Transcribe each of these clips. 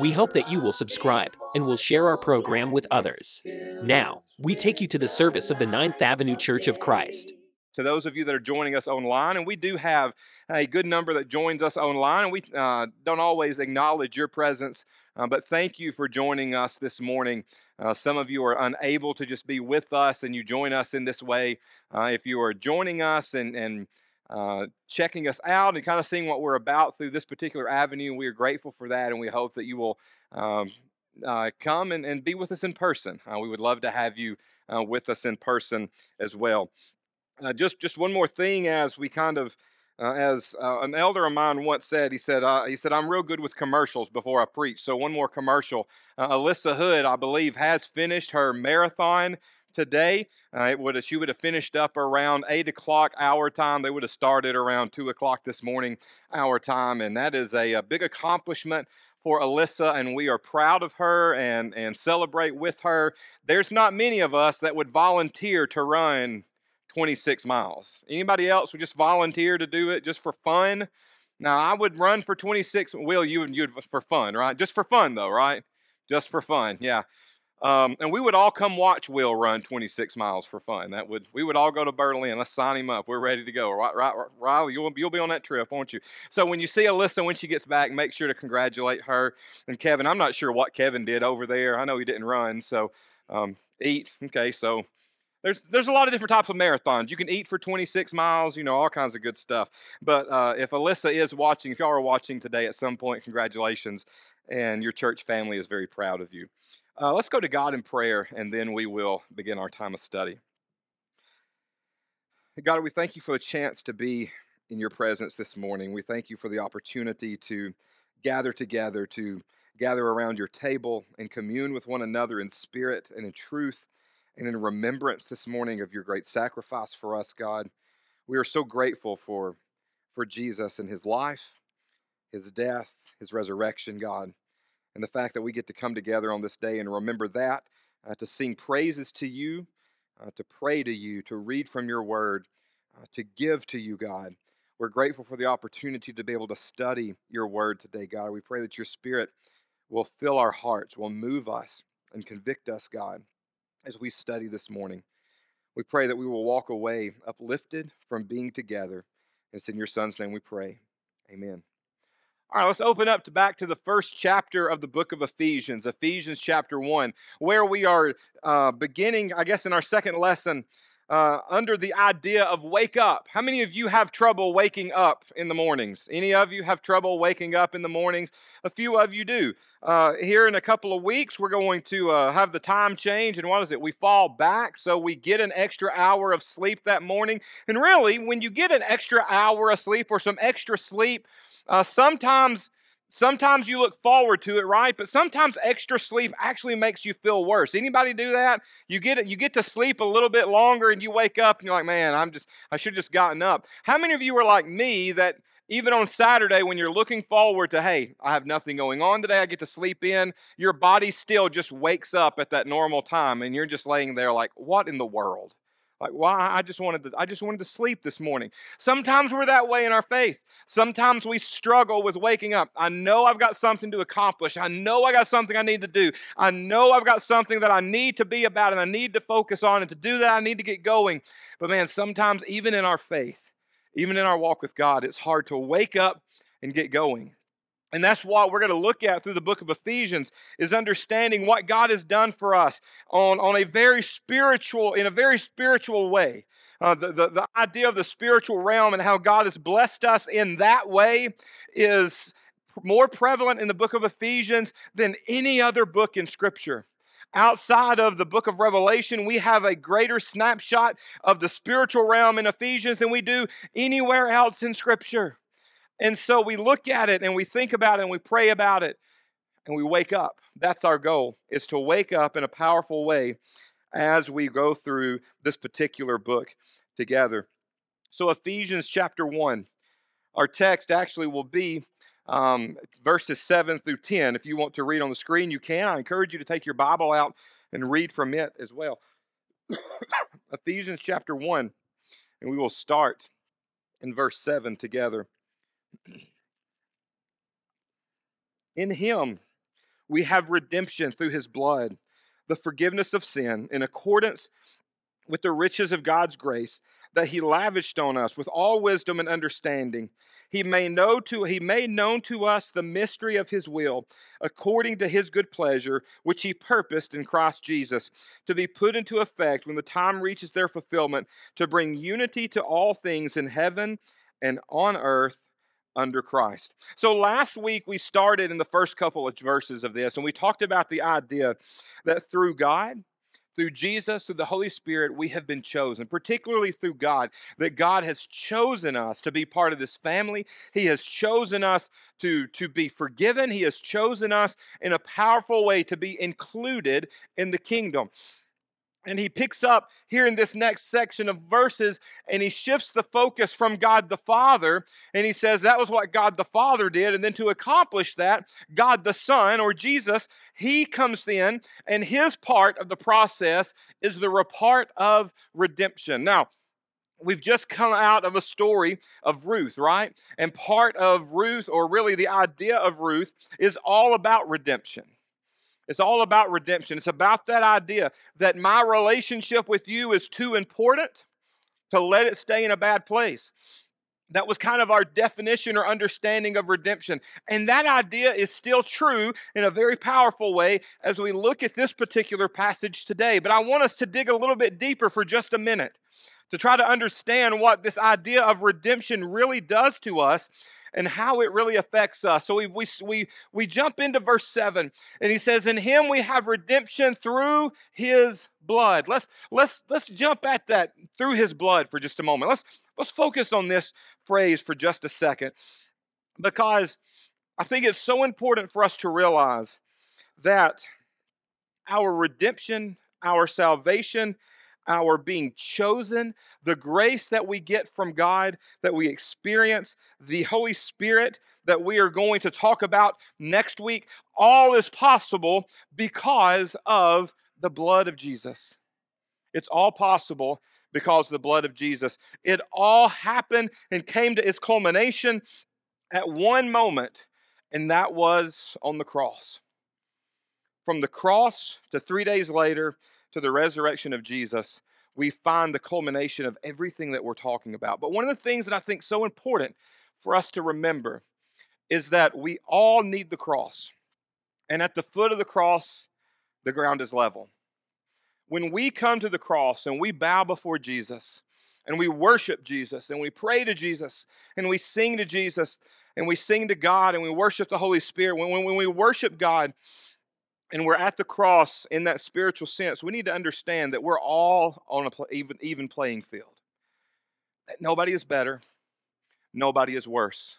We hope that you will subscribe and will share our program with others. Now, we take you to the service of the Ninth Avenue Church of Christ. to those of you that are joining us online, and we do have a good number that joins us online, and we uh, don't always acknowledge your presence, uh, but thank you for joining us this morning. Uh, some of you are unable to just be with us, and you join us in this way. Uh, if you are joining us and and uh, checking us out and kind of seeing what we're about through this particular avenue, we are grateful for that, and we hope that you will um, uh, come and, and be with us in person. Uh, we would love to have you uh, with us in person as well. Uh, just just one more thing as we kind of as an elder of mine once said he said he said i'm real good with commercials before i preach so one more commercial alyssa hood i believe has finished her marathon today uh, it would have, she would have finished up around 8 o'clock our time they would have started around 2 o'clock this morning our time and that is a, a big accomplishment for Alyssa, and we are proud of her and, and celebrate with her. There's not many of us that would volunteer to run 26 miles. Anybody else would just volunteer to do it just for fun? Now, I would run for 26. Will, you would you'd for fun, right? Just for fun, though, right? Just for fun, yeah. Um, and we would all come watch Will run 26 miles for fun. That would we would all go to Berlin. Let's sign him up. We're ready to go. Riley, you'll you'll be on that trip, won't you? So when you see Alyssa when she gets back, make sure to congratulate her and Kevin. I'm not sure what Kevin did over there. I know he didn't run, so um, eat. Okay, so there's there's a lot of different types of marathons. You can eat for 26 miles, you know, all kinds of good stuff. But uh, if Alyssa is watching, if y'all are watching today at some point, congratulations, and your church family is very proud of you. Uh, let's go to God in prayer, and then we will begin our time of study. God, we thank you for the chance to be in your presence this morning. We thank you for the opportunity to gather together, to gather around your table and commune with one another in spirit and in truth and in remembrance this morning of your great sacrifice for us, God. We are so grateful for, for Jesus and his life, his death, his resurrection, God, and the fact that we get to come together on this day and remember that, uh, to sing praises to you, uh, to pray to you, to read from your word, uh, to give to you, God. We're grateful for the opportunity to be able to study your word today, God. We pray that your spirit will fill our hearts, will move us, and convict us, God as we study this morning. We pray that we will walk away uplifted from being together. It's in your Son's name we pray. Amen. All right, let's open up to back to the first chapter of the book of Ephesians, Ephesians chapter 1, where we are uh, beginning, I guess, in our second lesson uh, under the idea of wake up. How many of you have trouble waking up in the mornings? Any of you have trouble waking up in the mornings? A few of you do. Uh, here in a couple of weeks, we're going to uh, have the time change, and what is it? We fall back, so we get an extra hour of sleep that morning. And really, when you get an extra hour of sleep or some extra sleep, uh, sometimes Sometimes you look forward to it, right? But sometimes extra sleep actually makes you feel worse. Anybody do that? You get it, you get to sleep a little bit longer and you wake up and you're like, "Man, I'm just I should have just gotten up." How many of you are like me that even on Saturday when you're looking forward to, "Hey, I have nothing going on today. I get to sleep in." Your body still just wakes up at that normal time and you're just laying there like, "What in the world?" Like, why? I just wanted to, I just wanted to sleep this morning. Sometimes we're that way in our faith. Sometimes we struggle with waking up. I know I've got something to accomplish. I know I got something I need to do. I know I've got something that I need to be about and I need to focus on. And to do that, I need to get going. But man, sometimes even in our faith, even in our walk with God, it's hard to wake up and get going. And that's what we're going to look at through the book of Ephesians is understanding what God has done for us on, on a very spiritual, in a very spiritual way. Uh, the, the, the idea of the spiritual realm and how God has blessed us in that way is more prevalent in the book of Ephesians than any other book in Scripture. Outside of the book of Revelation, we have a greater snapshot of the spiritual realm in Ephesians than we do anywhere else in Scripture. And so we look at it and we think about it and we pray about it and we wake up. That's our goal, is to wake up in a powerful way as we go through this particular book together. So, Ephesians chapter 1, our text actually will be um, verses 7 through 10. If you want to read on the screen, you can. I encourage you to take your Bible out and read from it as well. Ephesians chapter 1, and we will start in verse 7 together. In him we have redemption through his blood, the forgiveness of sin, in accordance with the riches of God's grace that he lavished on us with all wisdom and understanding. He made, know to, he made known to us the mystery of his will, according to his good pleasure, which he purposed in Christ Jesus, to be put into effect when the time reaches their fulfillment, to bring unity to all things in heaven and on earth under Christ. So last week we started in the first couple of verses of this, and we talked about the idea that through God, through Jesus, through the Holy Spirit, we have been chosen, particularly through God, that God has chosen us to be part of this family. He has chosen us to, to be forgiven. He has chosen us in a powerful way to be included in the kingdom. And he picks up here in this next section of verses and he shifts the focus from God the Father. And he says that was what God the Father did. And then to accomplish that, God the Son or Jesus, he comes in and his part of the process is the part of redemption. Now, we've just come out of a story of Ruth, right? And part of Ruth, or really the idea of Ruth, is all about redemption. It's all about redemption. It's about that idea that my relationship with you is too important to let it stay in a bad place. That was kind of our definition or understanding of redemption. And that idea is still true in a very powerful way as we look at this particular passage today. But I want us to dig a little bit deeper for just a minute to try to understand what this idea of redemption really does to us and how it really affects us. So we, we, we, we jump into verse 7, and he says, In him we have redemption through his blood. Let's, let's, let's jump at that through his blood for just a moment. Let's, let's focus on this phrase for just a second because I think it's so important for us to realize that our redemption, our salvation, our being chosen, the grace that we get from God, that we experience, the Holy Spirit that we are going to talk about next week, all is possible because of the blood of Jesus. It's all possible because of the blood of Jesus. It all happened and came to its culmination at one moment, and that was on the cross. From the cross to three days later, to the resurrection of Jesus, we find the culmination of everything that we're talking about. But one of the things that I think so important for us to remember is that we all need the cross. And at the foot of the cross, the ground is level. When we come to the cross and we bow before Jesus and we worship Jesus and we pray to Jesus and we sing to Jesus and we sing to God and we worship the Holy Spirit, when, when, when we worship God, and we're at the cross in that spiritual sense, we need to understand that we're all on a even, even playing field. That nobody is better, nobody is worse.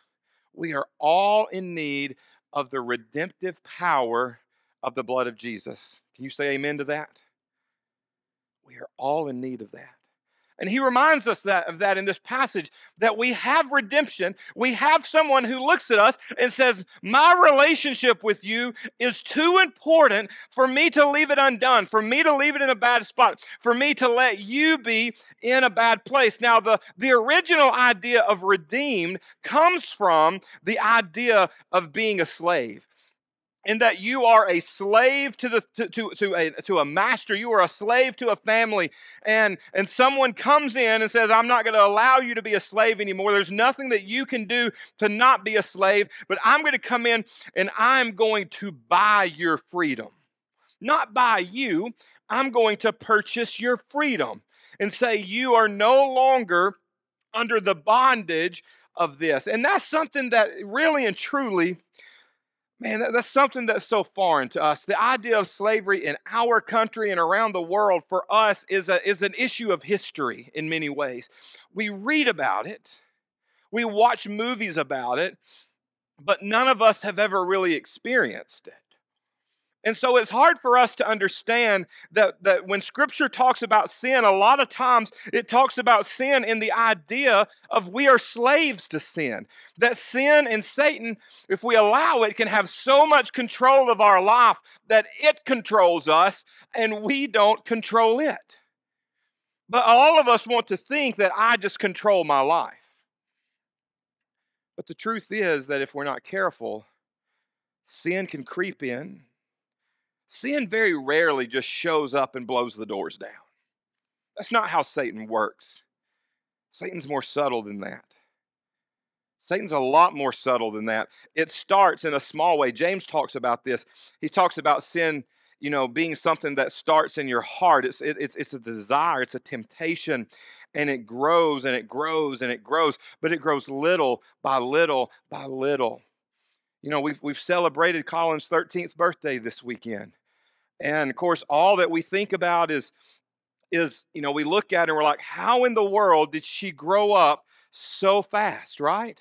We are all in need of the redemptive power of the blood of Jesus. Can you say amen to that? We are all in need of that. And he reminds us that, of that in this passage that we have redemption. We have someone who looks at us and says, My relationship with you is too important for me to leave it undone, for me to leave it in a bad spot, for me to let you be in a bad place. Now, the, the original idea of redeemed comes from the idea of being a slave in that you are a slave to the to, to, to, a to a master. You are a slave to a family. And and someone comes in and says i'm not going to allow you to be a slave anymore. There's nothing that you can do to not be a slave but i'm going to come in and i'm going to buy your freedom. Not buy you i'm going to purchase your freedom and say you are no longer under the bondage of this. And that's something that really and truly Man, that's something that's so foreign to us. The idea of slavery in our country and around the world for us is, a, is an issue of history in many ways. We read about it, we watch movies about it, but none of us have ever really experienced it. And so it's hard for us to understand that, that when Scripture talks about sin, a lot of times it talks about sin in the idea of we are slaves to sin. That sin and Satan, if we allow it, can have so much control of our life that it controls us and we don't control it. But all of us want to think that I just control my life. But the truth is that if we're not careful, sin can creep in Sin very rarely just shows up and blows the doors down. That's not how Satan works. Satan's more subtle than that. Satan's a lot more subtle than that. It starts in a small way. James talks about this. He talks about sin, you know, being something that starts in your heart. It's, it, it's, it's a desire, it's a temptation, and it grows and it grows and it grows, but it grows little by little by little. You know, we've, we've celebrated Colin's 13th birthday this weekend. And of course, all that we think about is, is you know, we look at it and we're like, how in the world did she grow up so fast, right?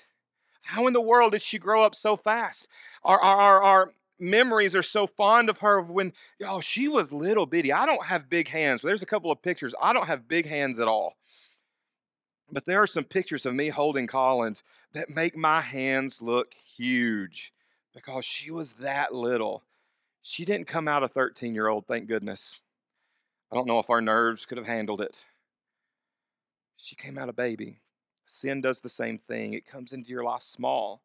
How in the world did she grow up so fast? Our, our, our, memories are so fond of her when, oh, she was little bitty. I don't have big hands. There's a couple of pictures. I don't have big hands at all. But there are some pictures of me holding Collins that make my hands look huge because she was that little. She didn't come out a 13 year old, thank goodness. I don't know if our nerves could have handled it. She came out a baby. Sin does the same thing. It comes into your life small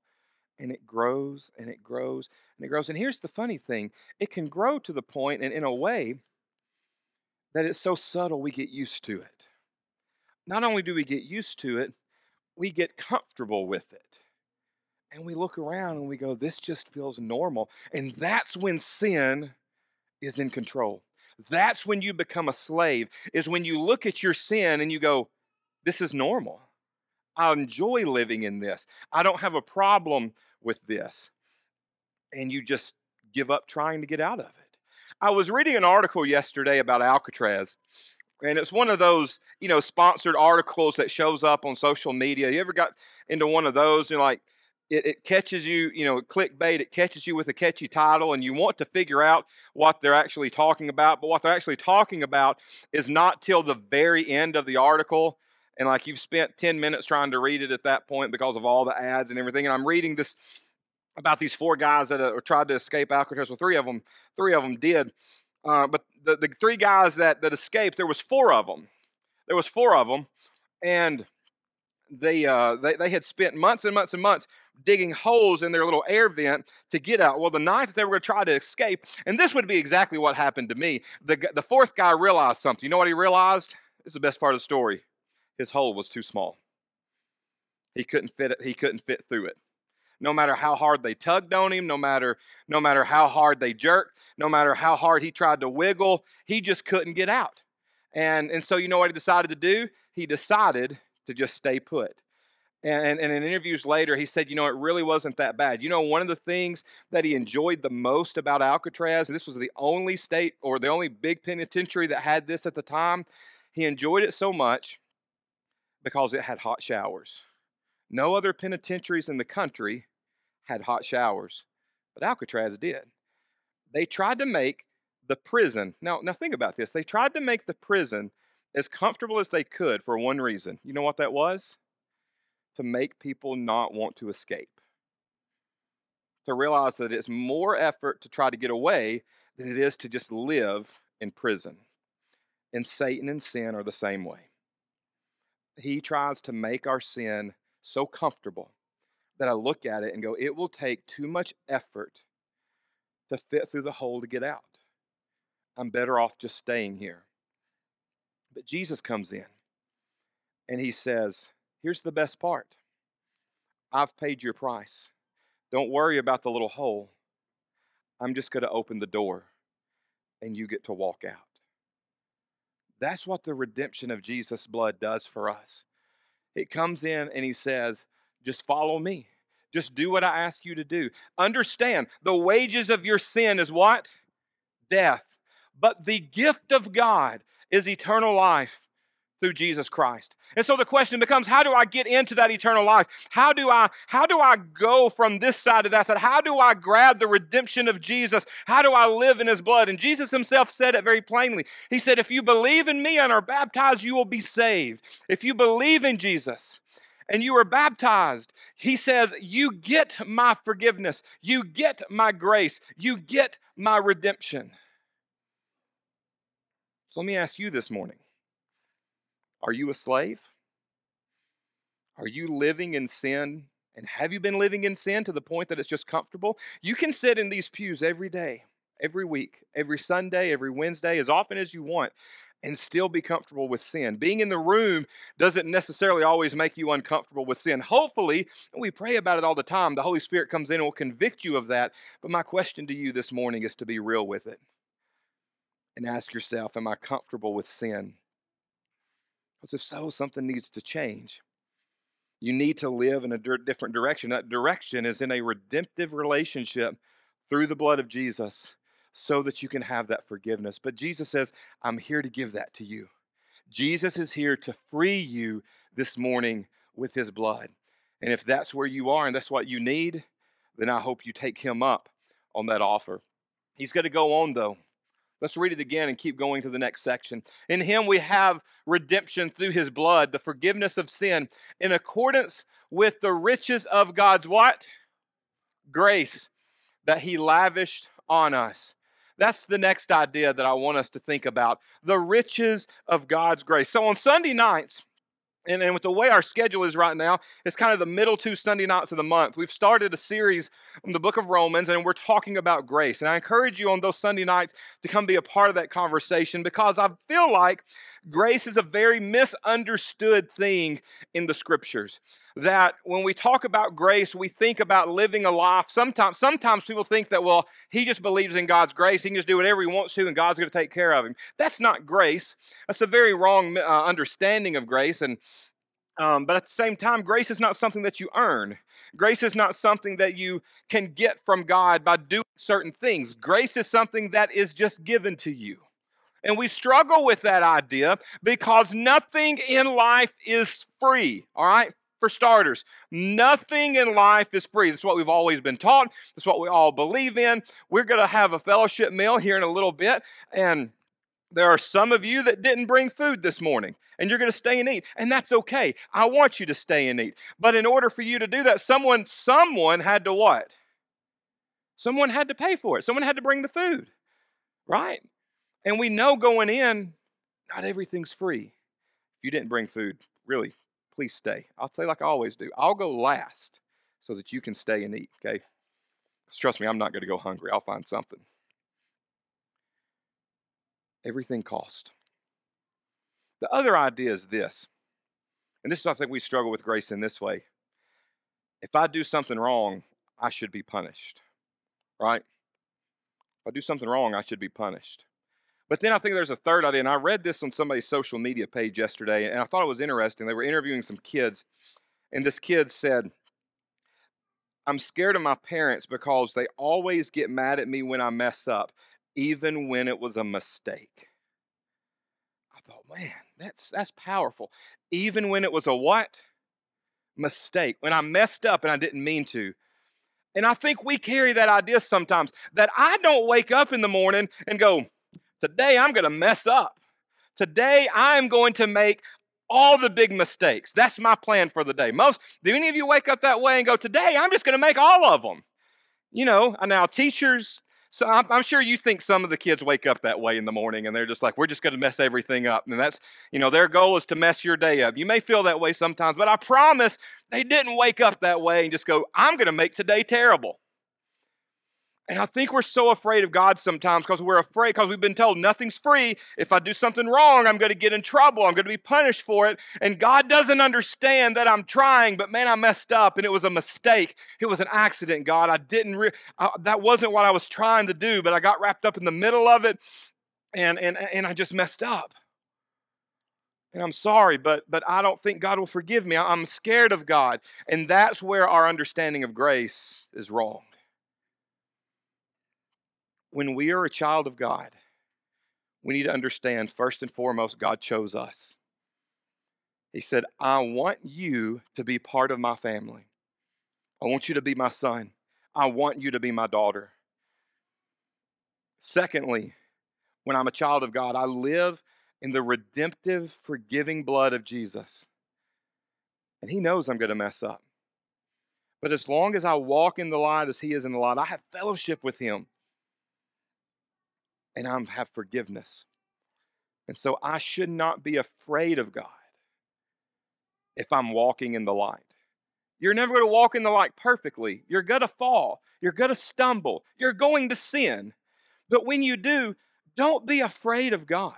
and it grows and it grows and it grows. And here's the funny thing it can grow to the point and in a way that it's so subtle we get used to it. Not only do we get used to it, we get comfortable with it and we look around and we go, this just feels normal. And that's when sin is in control. That's when you become a slave, is when you look at your sin and you go, this is normal. I enjoy living in this. I don't have a problem with this. And you just give up trying to get out of it. I was reading an article yesterday about Alcatraz, and it's one of those, you know, sponsored articles that shows up on social media. You ever got into one of those? You're like, it, it, catches you, you know, clickbait, it catches you with a catchy title, and you want to figure out what they're actually talking about. But what they're actually talking about is not till the very end of the article. And like you've spent 10 minutes trying to read it at that point because of all the ads and everything. And I'm reading this about these four guys that uh, tried to escape Alcatraz. Well, three of them, three of them did. Uh, but the, the three guys that, that escaped, there was four of them. There was four of them. And they, uh, they, they had spent months and months and months digging holes in their little air vent to get out. Well, the ninth, they were going to try to escape, and this would be exactly what happened to me, the, the fourth guy realized something. You know what he realized? It's the best part of the story. His hole was too small. He couldn't fit it, he couldn't fit through it. No matter how hard they tugged on him, no matter, no matter how hard they jerked, no matter how hard he tried to wiggle, he just couldn't get out. And, and so you know what he decided to do? He decided to just stay put. And, and, in interviews later, he said, you know, it really wasn't that bad. You know, one of the things that he enjoyed the most about Alcatraz, and this was the only state or the only big penitentiary that had this at the time, he enjoyed it so much because it had hot showers. No other penitentiaries in the country had hot showers, but Alcatraz did. They tried to make the prison, now, now think about this, they tried to make the prison as comfortable as they could for one reason. You know what that was? To make people not want to escape. To realize that it's more effort to try to get away than it is to just live in prison. And Satan and sin are the same way. He tries to make our sin so comfortable that I look at it and go, it will take too much effort to fit through the hole to get out. I'm better off just staying here. But Jesus comes in and he says, Here's the best part I've paid your price. Don't worry about the little hole. I'm just going to open the door and you get to walk out. That's what the redemption of Jesus' blood does for us. It comes in and he says, just follow me. Just do what I ask you to do. Understand the wages of your sin is what? Death. But the gift of God is eternal life through Jesus Christ. And so the question becomes how do I get into that eternal life? How do I how do I go from this side to that side? How do I grab the redemption of Jesus? How do I live in his blood? And Jesus himself said it very plainly. He said if you believe in me and are baptized you will be saved. If you believe in Jesus, and you are baptized, he says, You get my forgiveness, you get my grace, you get my redemption. So let me ask you this morning are you a slave? Are you living in sin? And have you been living in sin to the point that it's just comfortable? You can sit in these pews every day, every week, every Sunday, every Wednesday, as often as you want, and still be comfortable with sin. Being in the room doesn't necessarily always make you uncomfortable with sin. Hopefully, we pray about it all the time, the Holy Spirit comes in and will convict you of that. But my question to you this morning is to be real with it and ask yourself Am I comfortable with sin? Because if so, something needs to change. You need to live in a different direction. That direction is in a redemptive relationship through the blood of Jesus so that you can have that forgiveness. But Jesus says, I'm here to give that to you. Jesus is here to free you this morning with his blood. And if that's where you are and that's what you need, then I hope you take him up on that offer. He's going to go on, though. Let's read it again and keep going to the next section. In him we have redemption through his blood, the forgiveness of sin, in accordance with the riches of God's what? Grace that he lavished on us. That's the next idea that I want us to think about the riches of God's grace. So on Sunday nights, and, and with the way our schedule is right now, it's kind of the middle two Sunday nights of the month. We've started a series on the book of Romans, and we're talking about grace. And I encourage you on those Sunday nights to come be a part of that conversation because I feel like grace is a very misunderstood thing in the scriptures that when we talk about grace we think about living a life sometimes sometimes people think that well he just believes in god's grace he can just do whatever he wants to and god's going to take care of him. That's not grace. That's a very wrong uh, understanding of grace and um, but at the same time grace is not something that you earn. Grace is not something that you can get from god by doing certain things. Grace is something that is just given to you and we struggle with that idea because nothing in life is free, all right? For starters, nothing in life is free. That's what we've always been taught. That's what we all believe in. We're going to have a fellowship meal here in a little bit. And there are some of you that didn't bring food this morning, and you're going to stay and eat. And that's okay. I want you to stay and eat. But in order for you to do that, someone, someone had to what? Someone had to pay for it. Someone had to bring the food, right? And we know going in, not everything's free. If you didn't bring food, really, please stay. I'll say like I always do. I'll go last so that you can stay and eat, okay? Trust me, I'm not going to go hungry. I'll find something. Everything cost. The other idea is this, and this is I think we struggle with grace in this way. If I do something wrong, I should be punished, right? If I do something wrong, I should be punished. But then I think there's a third idea, and I read this on somebody's social media page yesterday, and I thought it was interesting. They were interviewing some kids, and this kid said, I'm scared of my parents because they always get mad at me when I mess up, even when it was a mistake. I thought, man, that's that's powerful. Even when it was a what? Mistake. When I messed up and I didn't mean to. And I think we carry that idea sometimes that I don't wake up in the morning and go, Today I'm going to mess up. Today I'm going to make all the big mistakes. That's my plan for the day. Most do any of you wake up that way and go, "Today I'm just going to make all of them." You know, uh, now teachers so I'm, I'm, sure you think some of the kids wake up that way in the morning and they're just like, we're just going to mess everything up. And that's, you know, their goal is to mess your day up. You may feel that way sometimes, but I promise they didn't wake up that way and just go, I'm going to make today terrible. And I think we're so afraid of God sometimes because we're afraid, because we've been told nothing's free. If I do something wrong, I'm going to get in trouble. I'm going to be punished for it. And God doesn't understand that I'm trying, but man, I messed up and it was a mistake. It was an accident, God. I didn't, re- I, that wasn't what I was trying to do, but I got wrapped up in the middle of it and, and, and I just messed up. And I'm sorry, but, but I don't think God will forgive me. I'm scared of God. And that's where our understanding of grace is wrong when we are a child of God, we need to understand first and foremost, God chose us. He said, I want you to be part of my family. I want you to be my son. I want you to be my daughter. Secondly, when I'm a child of God, I live in the redemptive, forgiving blood of Jesus. And He knows I'm going to mess up. But as long as I walk in the light as He is in the light, I have fellowship with Him. And I have forgiveness. And so I should not be afraid of God if I'm walking in the light. You're never going to walk in the light perfectly. You're going to fall. You're going to stumble. You're going to sin. But when you do, don't be afraid of God.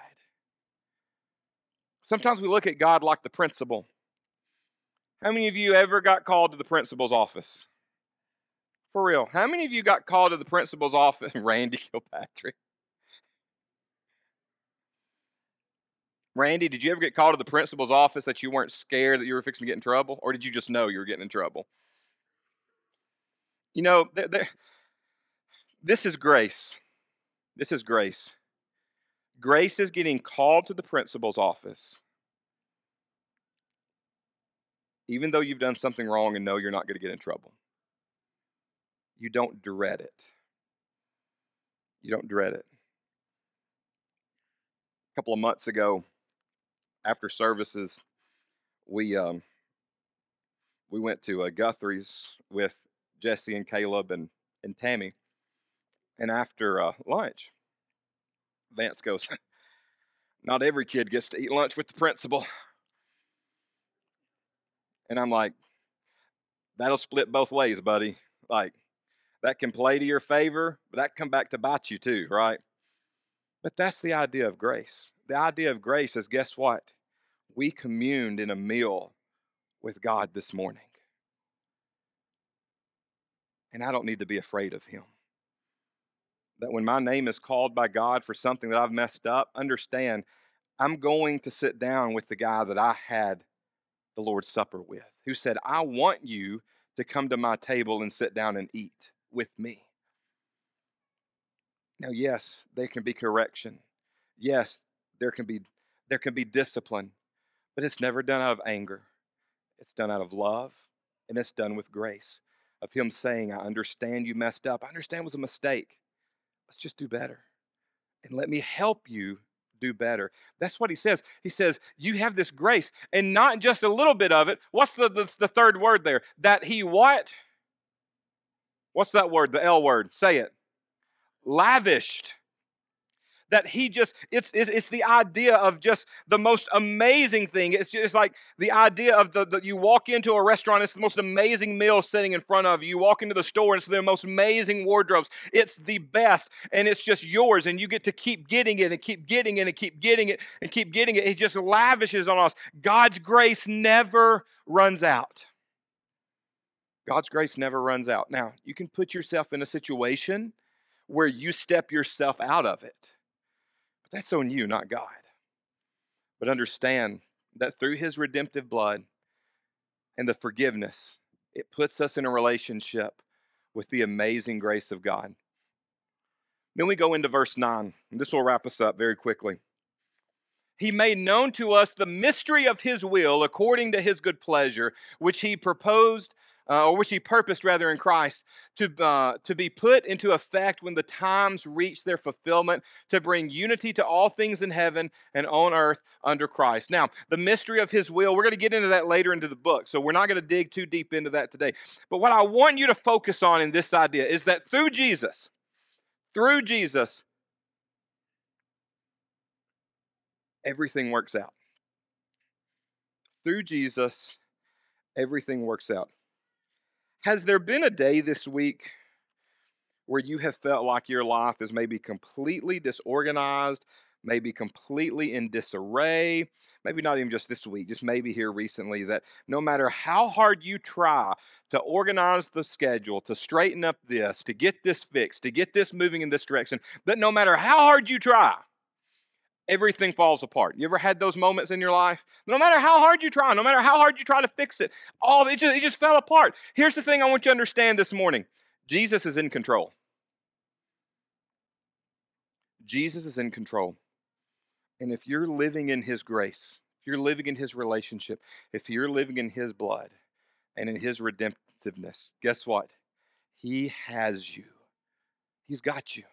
Sometimes we look at God like the principal. How many of you ever got called to the principal's office? For real. How many of you got called to the principal's office? Randy Kilpatrick. Randy, did you ever get called to the principal's office that you weren't scared that you were fixing to get in trouble? Or did you just know you were getting in trouble? You know, they're, they're, this is grace. This is grace. Grace is getting called to the principal's office, even though you've done something wrong and know you're not going to get in trouble. You don't dread it. You don't dread it. A couple of months ago, after services, we um, we went to uh, Guthrie's with Jesse and Caleb and and Tammy, and after uh, lunch, Vance goes, "Not every kid gets to eat lunch with the principal," and I'm like, "That'll split both ways, buddy. Like, that can play to your favor, but that can come back to bite you too, right?" But that's the idea of grace. The idea of grace is guess what? We communed in a meal with God this morning. And I don't need to be afraid of Him. That when my name is called by God for something that I've messed up, understand I'm going to sit down with the guy that I had the Lord's Supper with, who said, I want you to come to my table and sit down and eat with me. Now, yes, there can be correction. Yes, there can be there can be discipline, but it's never done out of anger. It's done out of love, and it's done with grace. Of him saying, I understand you messed up. I understand it was a mistake. Let's just do better. And let me help you do better. That's what he says. He says, You have this grace, and not just a little bit of it. What's the, the, the third word there? That he what? What's that word? The L word. Say it lavished that he just it's, it's, it's the idea of just the most amazing thing. It's just like the idea of the, the you walk into a restaurant it's the most amazing meal sitting in front of you. You walk into the store and it's the most amazing wardrobes. It's the best and it's just yours and you get to keep getting it and keep getting it and keep getting it and keep getting it. He just lavishes on us. God's grace never runs out. God's grace never runs out. Now you can put yourself in a situation where you step yourself out of it. But that's on you, not God. But understand that through his redemptive blood and the forgiveness, it puts us in a relationship with the amazing grace of God. Then we go into verse 9, and this will wrap us up very quickly. He made known to us the mystery of his will according to his good pleasure, which he proposed uh, or which he purposed rather in Christ to, uh, to be put into effect when the times reach their fulfillment, to bring unity to all things in heaven and on earth under Christ. Now, the mystery of his will, we're going to get into that later into the book, so we're not going to dig too deep into that today. But what I want you to focus on in this idea is that through Jesus, through Jesus, everything works out. Through Jesus, everything works out. Has there been a day this week where you have felt like your life is maybe completely disorganized, maybe completely in disarray? Maybe not even just this week, just maybe here recently, that no matter how hard you try to organize the schedule, to straighten up this, to get this fixed, to get this moving in this direction, that no matter how hard you try, everything falls apart. You ever had those moments in your life? No matter how hard you try, no matter how hard you try to fix it, all it just, it just fell apart. Here's the thing I want you to understand this morning Jesus is in control. Jesus is in control. And if you're living in his grace, if you're living in His relationship, if you're living in His blood and in His redemptiveness, guess what? He has you, He's got you.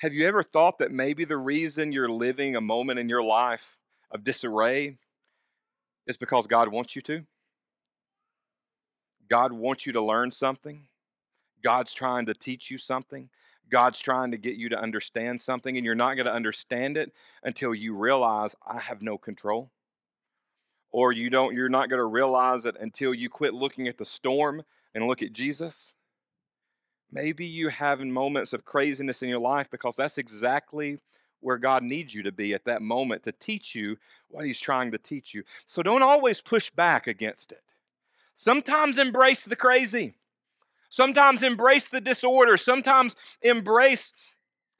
Have you ever thought that maybe the reason you're living a moment in your life of disarray is because God wants you to? God wants you to learn something. God's trying to teach you something. God's trying to get you to understand something, and you're not going to understand it until you realize I have no control. Or you don't, you're not going to realize it until you quit looking at the storm and look at Jesus. Maybe you have moments of craziness in your life because that's exactly where God needs you to be at that moment to teach you what He's trying to teach you. So don't always push back against it. Sometimes embrace the crazy. Sometimes embrace the disorder. Sometimes embrace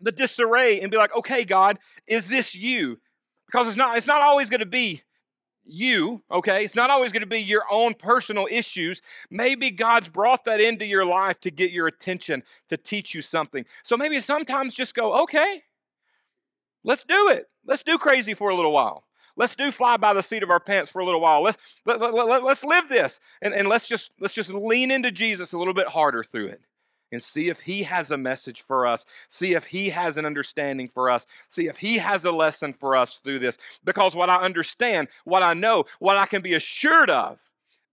the disarray and be like, okay, God, is this you? Because it's not, it's not always going to be you, okay? It's not always going to be your own personal issues. Maybe God's brought that into your life to get your attention, to teach you something. So maybe sometimes just go, okay, let's do it. Let's do crazy for a little while. Let's do fly by the seat of our pants for a little while. Let's let, let, let, let's live this. And, and let's just let's just lean into Jesus a little bit harder through it and see if he has a message for us. See if he has an understanding for us. See if he has a lesson for us through this. Because what I understand, what I know, what I can be assured of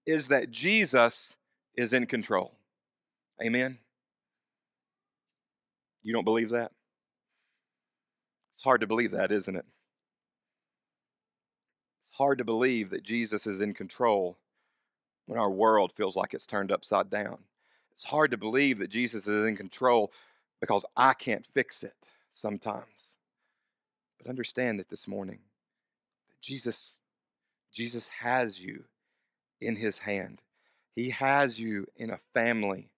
is that Jesus is in control. Amen. You don't believe that? It's hard to believe that, isn't it? It's hard to believe that Jesus is in control when our world feels like it's turned upside down. It's hard to believe that Jesus is in control because I can't fix it sometimes. But understand that this morning Jesus Jesus has you in his hand. He has you in a family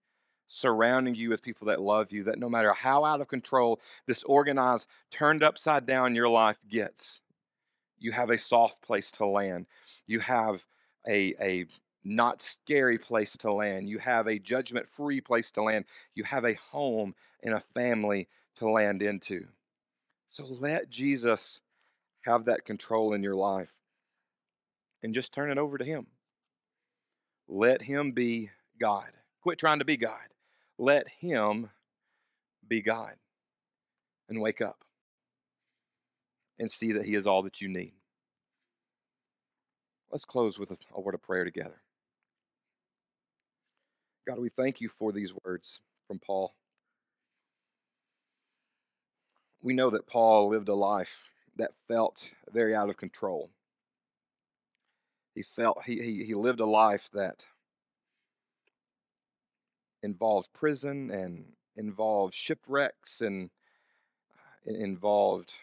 surrounding you with people that love you that no matter how out of control this organized turned upside down your life gets you have a soft place to land. You have a, a not scary place to land. You have a judgment free place to land. You have a home and a family to land into. So let Jesus have that control in your life and just turn it over to Him. Let Him be God. Quit trying to be God. Let Him be God and wake up and see that He is all that you need. Let's close with a, a word of prayer together. God, we thank you for these words from Paul. We know that Paul lived a life that felt very out of control. He felt he, he, he lived a life that involved prison and involved shipwrecks and involved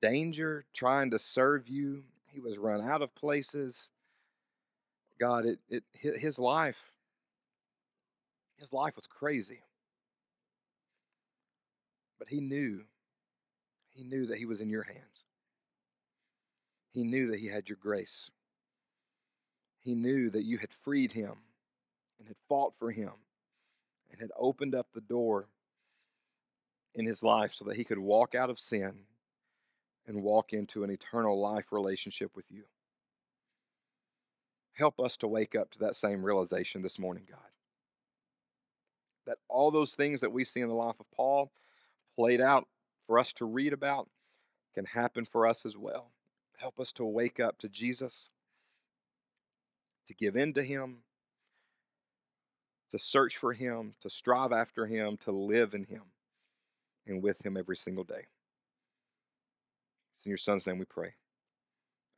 danger trying to serve you. He was run out of places. God, it, it his life, his life was crazy. But he knew, he knew that he was in your hands. He knew that he had your grace. He knew that you had freed him and had fought for him and had opened up the door in his life so that he could walk out of sin and walk into an eternal life relationship with you. Help us to wake up to that same realization this morning, God. That all those things that we see in the life of Paul played out for us to read about can happen for us as well. Help us to wake up to Jesus, to give in to Him, to search for Him, to strive after Him, to live in Him and with Him every single day. It's in your Son's name we pray.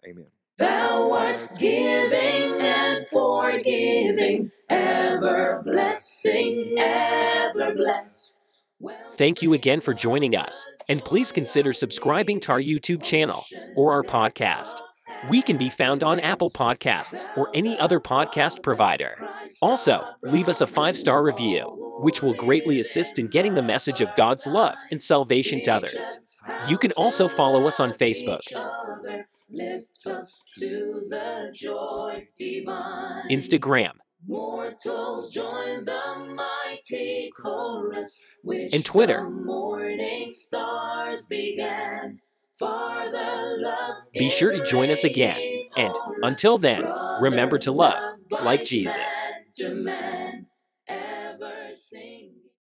Amen. Thou art giving and forgiving, ever blessing, ever blessed. Thank you again for joining us, and please consider subscribing to our YouTube channel or our podcast. We can be found on Apple Podcasts or any other podcast provider. Also, leave us a five star review, which will greatly assist in getting the message of God's love and salvation to others. You can also follow us on Facebook, Instagram, Mortals join the mighty chorus, which and Twitter. the morning stars began. Be sure to join us again. And until then, remember to love like Jesus.